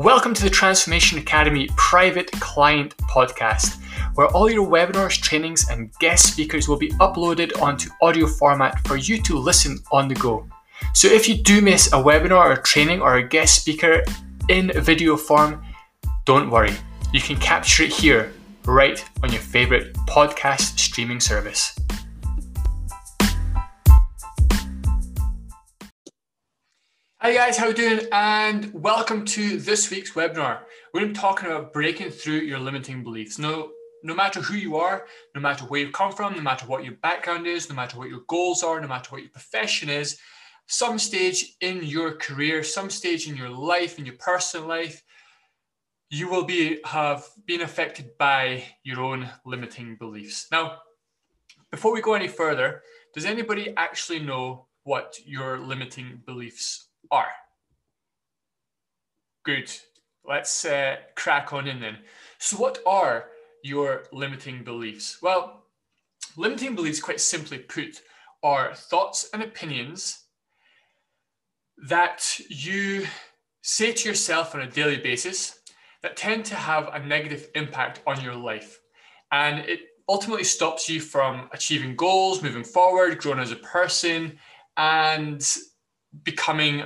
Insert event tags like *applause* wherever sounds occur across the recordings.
Welcome to the Transformation Academy Private Client Podcast, where all your webinars, trainings, and guest speakers will be uploaded onto audio format for you to listen on the go. So if you do miss a webinar or training or a guest speaker in video form, don't worry. You can capture it here, right on your favorite podcast streaming service. Hi guys, how you doing? And welcome to this week's webinar. We're going to be talking about breaking through your limiting beliefs. No, no matter who you are, no matter where you come from, no matter what your background is, no matter what your goals are, no matter what your profession is, some stage in your career, some stage in your life, in your personal life, you will be have been affected by your own limiting beliefs. Now, before we go any further, does anybody actually know what your limiting beliefs are. Good. Let's uh, crack on in then. So, what are your limiting beliefs? Well, limiting beliefs, quite simply put, are thoughts and opinions that you say to yourself on a daily basis that tend to have a negative impact on your life. And it ultimately stops you from achieving goals, moving forward, growing as a person, and becoming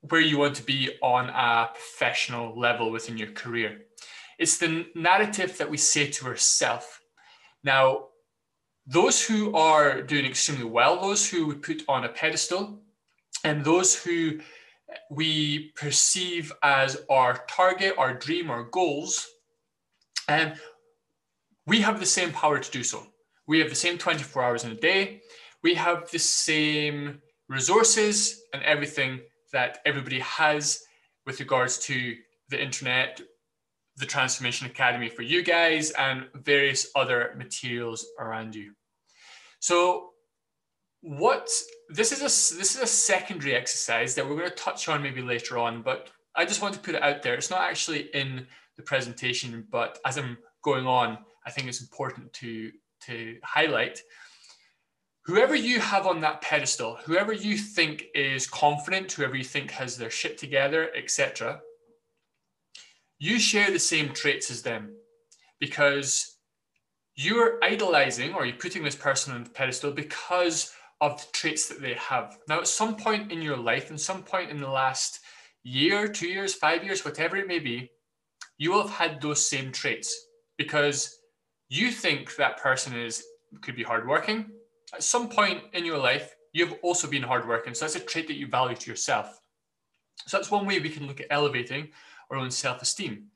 where you want to be on a professional level within your career. It's the narrative that we say to ourselves. Now, those who are doing extremely well, those who we put on a pedestal, and those who we perceive as our target, our dream, our goals, and we have the same power to do so. We have the same 24 hours in a day. We have the same resources and everything that everybody has with regards to the internet, the Transformation Academy for you guys, and various other materials around you. So, what this is a this is a secondary exercise that we're going to touch on maybe later on, but I just want to put it out there. It's not actually in the presentation, but as I'm going on, I think it's important to to highlight whoever you have on that pedestal, whoever you think is confident, whoever you think has their shit together, etc., you share the same traits as them because you're idolizing or you're putting this person on the pedestal because of the traits that they have. Now, at some point in your life, and some point in the last year, two years, five years, whatever it may be, you will have had those same traits because you think that person is could be hardworking, at some point in your life, you've also been hardworking. So that's a trait that you value to yourself. So that's one way we can look at elevating our own self esteem.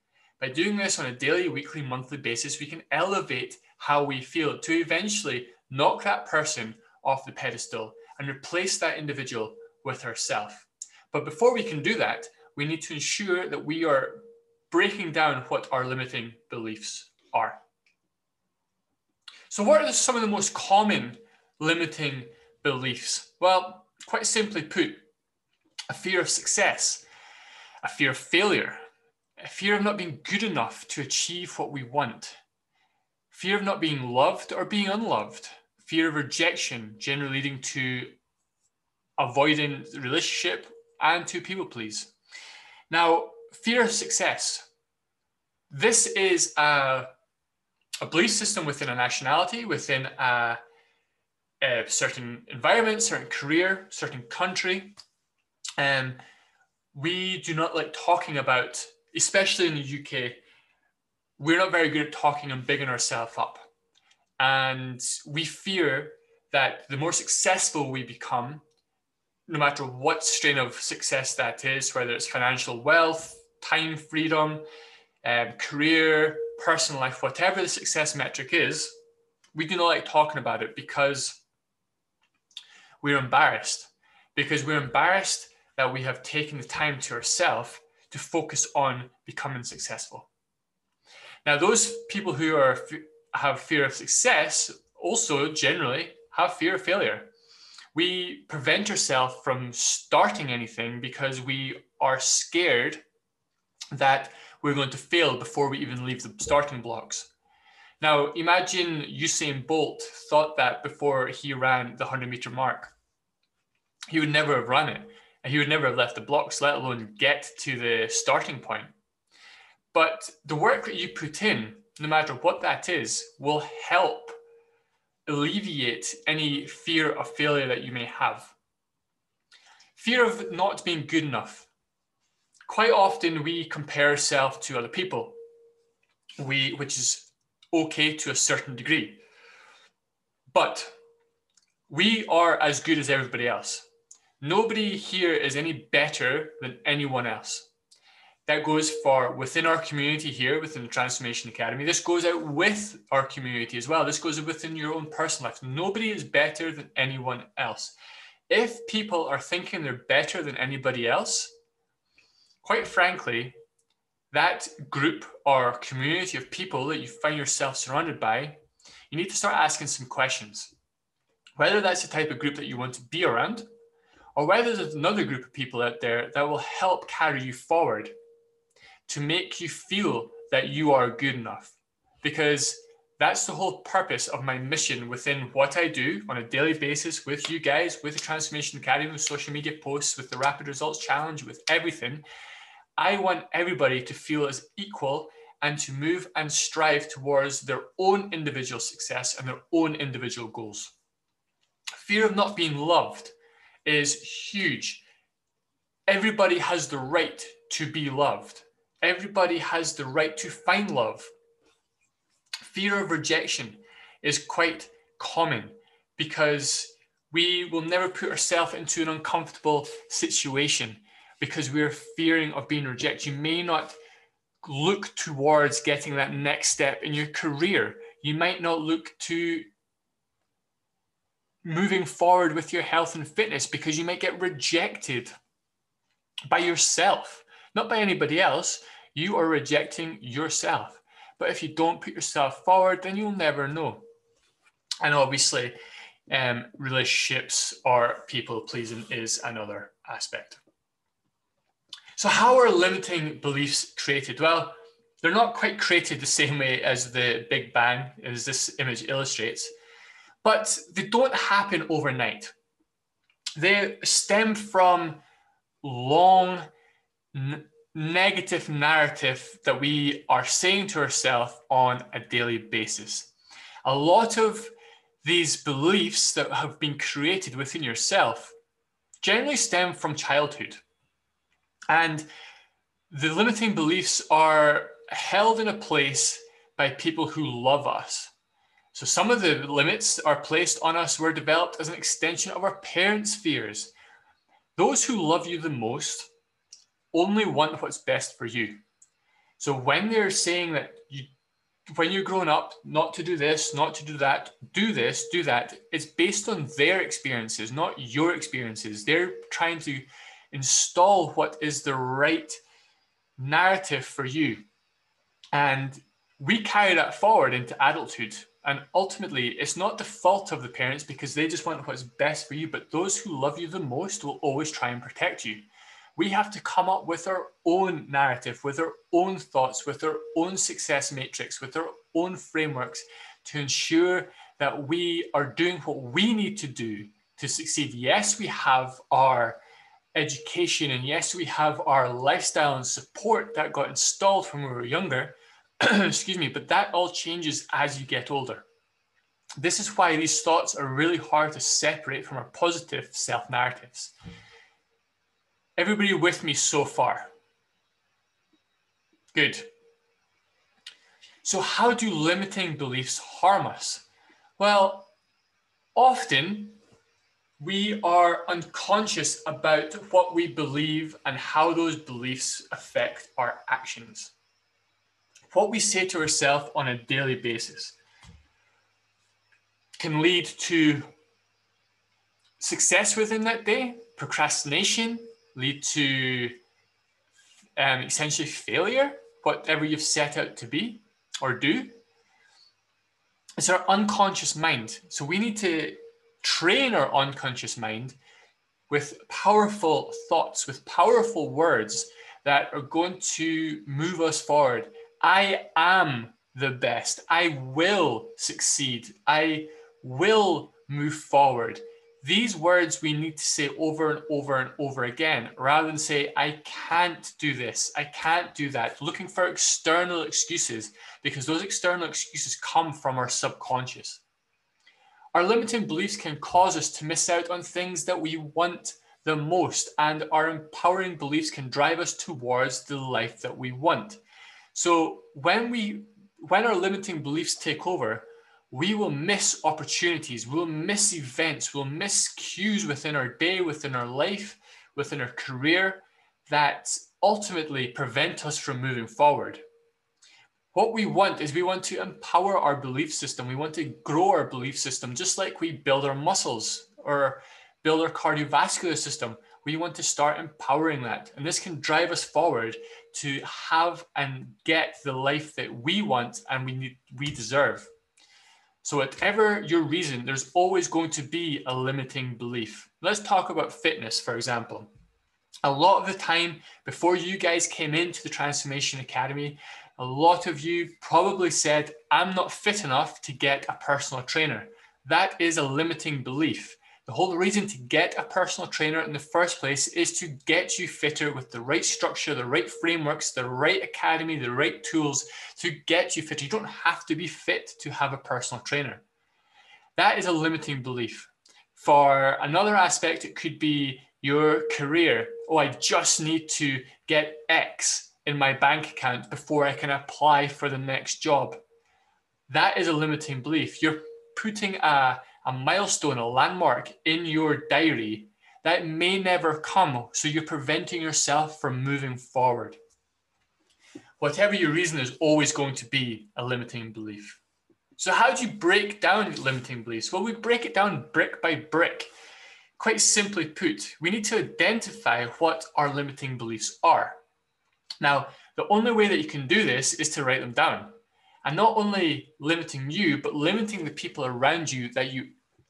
By doing this on a daily, weekly, monthly basis, we can elevate how we feel to eventually knock that person off the pedestal and replace that individual with herself. But before we can do that, we need to ensure that we are breaking down what our limiting beliefs are. So, what are some of the most common limiting beliefs? Well, quite simply put, a fear of success, a fear of failure, a fear of not being good enough to achieve what we want, fear of not being loved or being unloved, fear of rejection, generally leading to avoiding relationship and to people please. Now, fear of success. This is a, a belief system within a nationality, within a a certain environment, certain career, certain country. And we do not like talking about, especially in the UK, we're not very good at talking and bigging ourselves up. And we fear that the more successful we become, no matter what strain of success that is, whether it's financial wealth, time freedom, um, career, personal life, whatever the success metric is, we do not like talking about it because we're embarrassed because we're embarrassed that we have taken the time to ourselves to focus on becoming successful. Now, those people who are have fear of success also generally have fear of failure. We prevent ourselves from starting anything because we are scared that we're going to fail before we even leave the starting blocks. Now, imagine Usain Bolt thought that before he ran the 100 meter mark. He would never have run it. and he would never have left the blocks, let alone get to the starting point. But the work that you put in, no matter what that is, will help alleviate any fear of failure that you may have. Fear of not being good enough. Quite often we compare ourselves to other people, we, which is okay to a certain degree. But we are as good as everybody else. Nobody here is any better than anyone else. That goes for within our community here, within the Transformation Academy. This goes out with our community as well. This goes within your own personal life. Nobody is better than anyone else. If people are thinking they're better than anybody else, quite frankly, that group or community of people that you find yourself surrounded by, you need to start asking some questions. Whether that's the type of group that you want to be around, or whether there's another group of people out there that will help carry you forward to make you feel that you are good enough. Because that's the whole purpose of my mission within what I do on a daily basis with you guys, with the Transformation Academy, with social media posts, with the Rapid Results Challenge, with everything. I want everybody to feel as equal and to move and strive towards their own individual success and their own individual goals. Fear of not being loved is huge. Everybody has the right to be loved. Everybody has the right to find love. Fear of rejection is quite common because we will never put ourselves into an uncomfortable situation because we're fearing of being rejected. You may not look towards getting that next step in your career. You might not look to moving forward with your health and fitness because you might get rejected by yourself, not by anybody else. You are rejecting yourself. But if you don't put yourself forward, then you'll never know. And obviously, um, relationships or people pleasing is another aspect. So, how are limiting beliefs created? Well, they're not quite created the same way as the Big Bang, as this image illustrates but they don't happen overnight. They stem from long n- negative narrative that we are saying to ourselves on a daily basis. A lot of these beliefs that have been created within yourself generally stem from childhood. And the limiting beliefs are held in a place by people who love us. So some of the limits are placed on us were developed as an extension of our parents' fears. Those who love you the most only want what's best for you. So when they're saying that you when you're growing up, not to do this, not to do that, do this, do that, it's based on their experiences, not your experiences. They're trying to install what is the right narrative for you. And we carry that forward into adulthood and ultimately, it's not the fault of the parents because they just want what's best for you, but those who love you the most will always try and protect you. We have to come up with our own narrative, with our own thoughts, with our own success matrix, with our own frameworks to ensure that we are doing what we need to do to succeed. Yes, we have our education, and yes, we have our lifestyle and support that got installed when we were younger *clears throat* excuse me, but that all changes as you get older. This is why these thoughts are really hard to separate from our positive self narratives. Everybody with me so far? Good. So, how do limiting beliefs harm us? Well, often we are unconscious about what we believe and how those beliefs affect our actions what we say to ourselves on a daily basis can lead to success within that day, procrastination, lead to um, essentially failure, whatever you've set out to be or do. It's our unconscious mind. So we need to train our unconscious mind with powerful thoughts, with powerful words that are going to move us forward I am the best. I will succeed. I will move forward. These words we need to say over and over and over again rather than say, I can't do this, I can't do that, looking for external excuses because those external excuses come from our subconscious. Our limiting beliefs can cause us to miss out on things that we want the most, and our empowering beliefs can drive us towards the life that we want. So when we when our limiting beliefs take over, we will miss opportunities, we'll miss events, we'll miss cues within our day, within our life, within our career that ultimately prevent us from moving forward. What we want is we want to empower our belief system. We want to grow our belief system just like we build our muscles or build our cardiovascular system. We want to start empowering that. And this can drive us forward to have and get the life that we want and we need, we deserve. So, whatever your reason, there's always going to be a limiting belief. Let's talk about fitness, for example. A lot of the time before you guys came into the Transformation Academy, a lot of you probably said, I'm not fit enough to get a personal trainer. That is a limiting belief. The whole reason to get a personal trainer in the first place is to get you fitter with the right structure, the right frameworks, the right academy, the right tools to get you fitter. You don't have to be fit to have a personal trainer. That is a limiting belief. For another aspect, it could be your career. Oh, I just need to get X in my bank account before I can apply for the next job. That is a limiting belief. You're putting a a milestone, a landmark in your diary that may never come. So you're preventing yourself from moving forward. Whatever your reason, is always going to be a limiting belief. So, how do you break down limiting beliefs? Well, we break it down brick by brick. Quite simply put, we need to identify what our limiting beliefs are. Now, the only way that you can do this is to write them down and not only limiting you, but limiting the people around you that you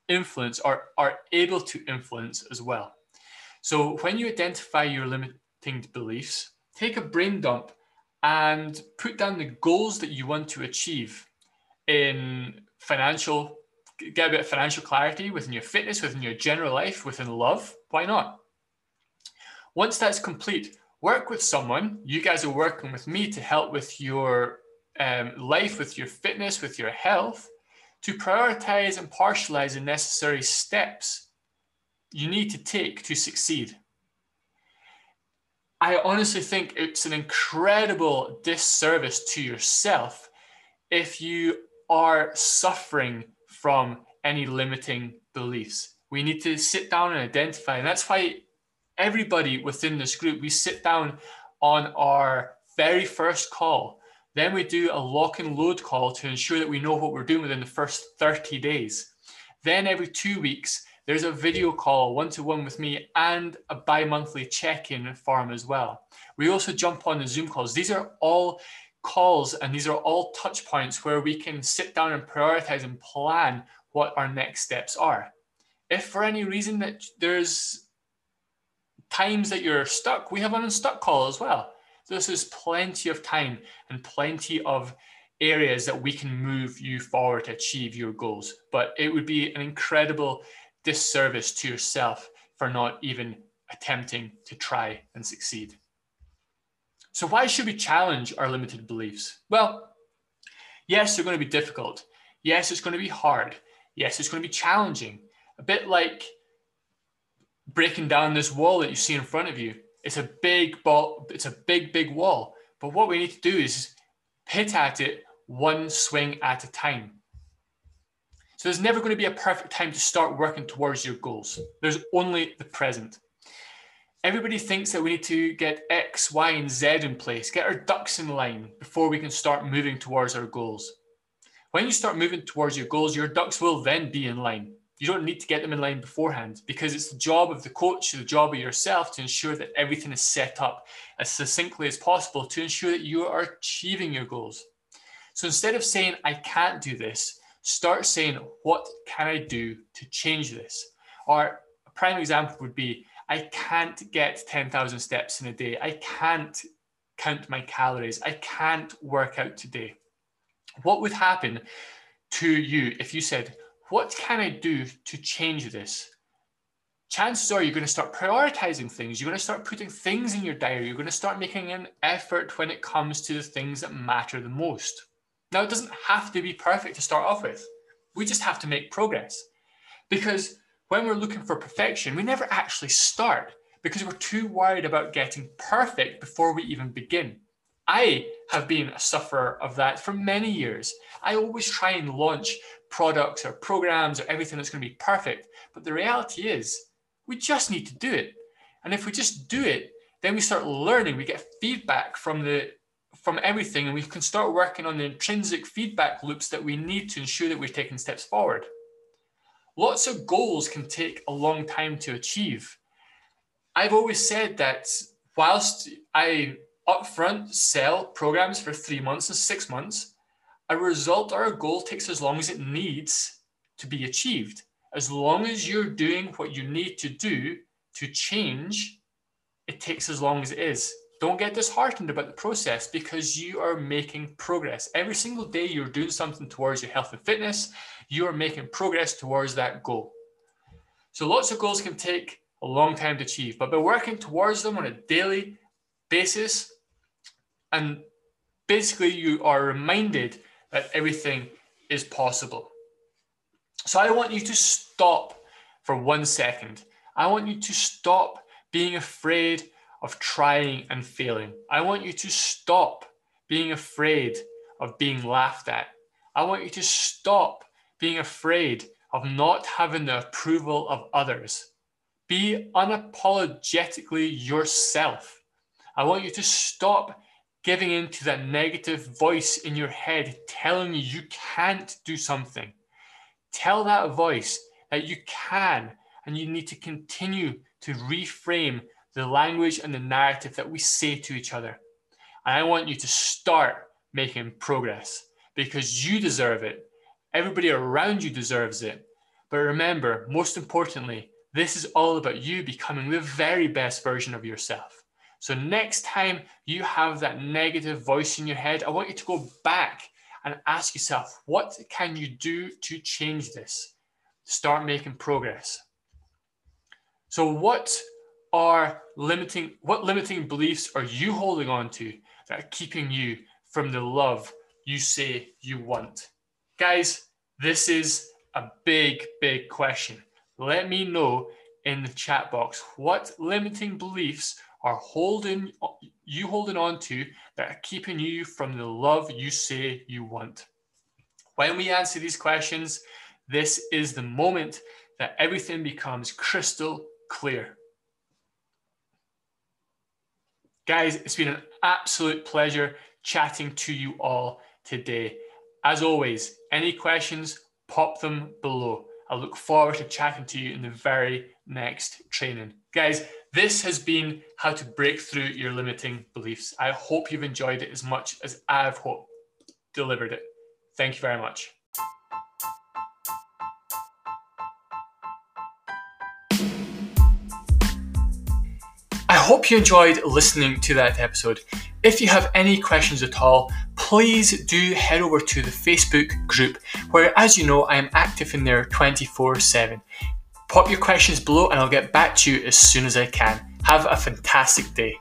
influence or are able to influence as well. So when you identify your limiting beliefs, take a brain dump and put down the goals that you want to achieve in financial, get a bit of financial clarity within your fitness, within your general life, within love. Why not? Once that's complete, work with someone. You guys are working with me to help with your um, life, with your fitness, with your health, to prioritize and partialize the necessary steps you need to take to succeed. I honestly think it's an incredible disservice to yourself if you are suffering from any limiting beliefs. We need to sit down and identify, and that's why everybody within this group, we sit down on our very first call then we do a lock and load call to ensure that we know what we're doing within the first 30 days. Then every two weeks, there's a video call one to one with me and a bi monthly check in form as well. We also jump on the Zoom calls. These are all calls and these are all touch points where we can sit down and prioritize and plan what our next steps are. If for any reason that there's times that you're stuck, we have an unstuck call as well. This is plenty of time and plenty of areas that we can move you forward to achieve your goals. But it would be an incredible disservice to yourself for not even attempting to try and succeed. So, why should we challenge our limited beliefs? Well, yes, they're going to be difficult. Yes, it's going to be hard. Yes, it's going to be challenging. A bit like breaking down this wall that you see in front of you. It's a big ball. It's a big, big wall. But what we need to do is hit at it one swing at a time. So there's never going to be a perfect time to start working towards your goals. There's only the present. Everybody thinks that we need to get X, Y, and Z in place, get our ducks in line before we can start moving towards our goals. When you start moving towards your goals, your ducks will then be in line. You don't need to get them in line beforehand because it's the job of the coach, the job of yourself to ensure that everything is set up as succinctly as possible to ensure that you are achieving your goals. So instead of saying, I can't do this, start saying, What can I do to change this? Or a prime example would be, I can't get 10,000 steps in a day. I can't count my calories. I can't work out today. What would happen to you if you said, what can I do to change this? chances are you're going to start prioritizing things. You're going to start putting things in your diary. You're going to start making an effort when it comes to the things that matter the most. Now, it doesn't have to be perfect to start off with. We just have to make progress. Because when we're looking for perfection, we never actually start because we're too worried about getting perfect before we even begin. I have been a sufferer of that for many years. I always try and launch products or programs or everything that's going to be perfect. But the reality is, we just need to do it. And if we just do it, then we start learning, we get feedback from the from everything, and we can start working on the intrinsic feedback loops that we need to ensure that we're taking steps forward. Lots of goals can take a long time to achieve. I've always said that whilst I upfront sell programs for three months and six months, a result or a goal takes as long as it needs to be achieved as long as you're doing what you need to do to change, it takes as long as it is. Don't get disheartened about the process because you are making progress. Every single day, you're doing something towards your health and fitness. You are making progress towards that goal. So, lots of goals can take a long time to achieve, but by working towards them on a daily basis, and basically, you are reminded that everything is possible. So I want you to stop for one second. I want you to stop being afraid of trying and failing. I want you to stop being afraid of being laughed at. I want you to stop being afraid of not having the approval of others. Be unapologetically yourself. I want you to stop giving in to that negative voice in your head telling you you can't do something. Tell that voice that you can and you need to continue to reframe the language and the narrative that we say to each other. And I want you to start making progress because you deserve it. Everybody around you deserves it. But remember, most importantly, this is all about you becoming the very best version of yourself. So next time you have that negative voice in your head, I want you to go back and ask yourself, what can you do to change this? Start making progress. So what are limiting what limiting beliefs are you holding on to that are keeping you from the love you say you want? Guys, this is a big, big question. Let me know in the chat box what limiting beliefs are holding you holding on to that are keeping you from the love you say you want? When we answer these questions, this is the moment that everything becomes crystal clear. Guys, it's been an absolute pleasure chatting to you all today. As always, any questions, pop them below. I look forward to chatting to you in the very next training. Guys, this has been how to break through your limiting beliefs. I hope you've enjoyed it as much as I've hope delivered it. Thank you very much. I hope you enjoyed listening to that episode. If you have any questions at all, please do head over to the Facebook group where, as you know, I am active in there 24 7. Pop your questions below and I'll get back to you as soon as I can. Have a fantastic day.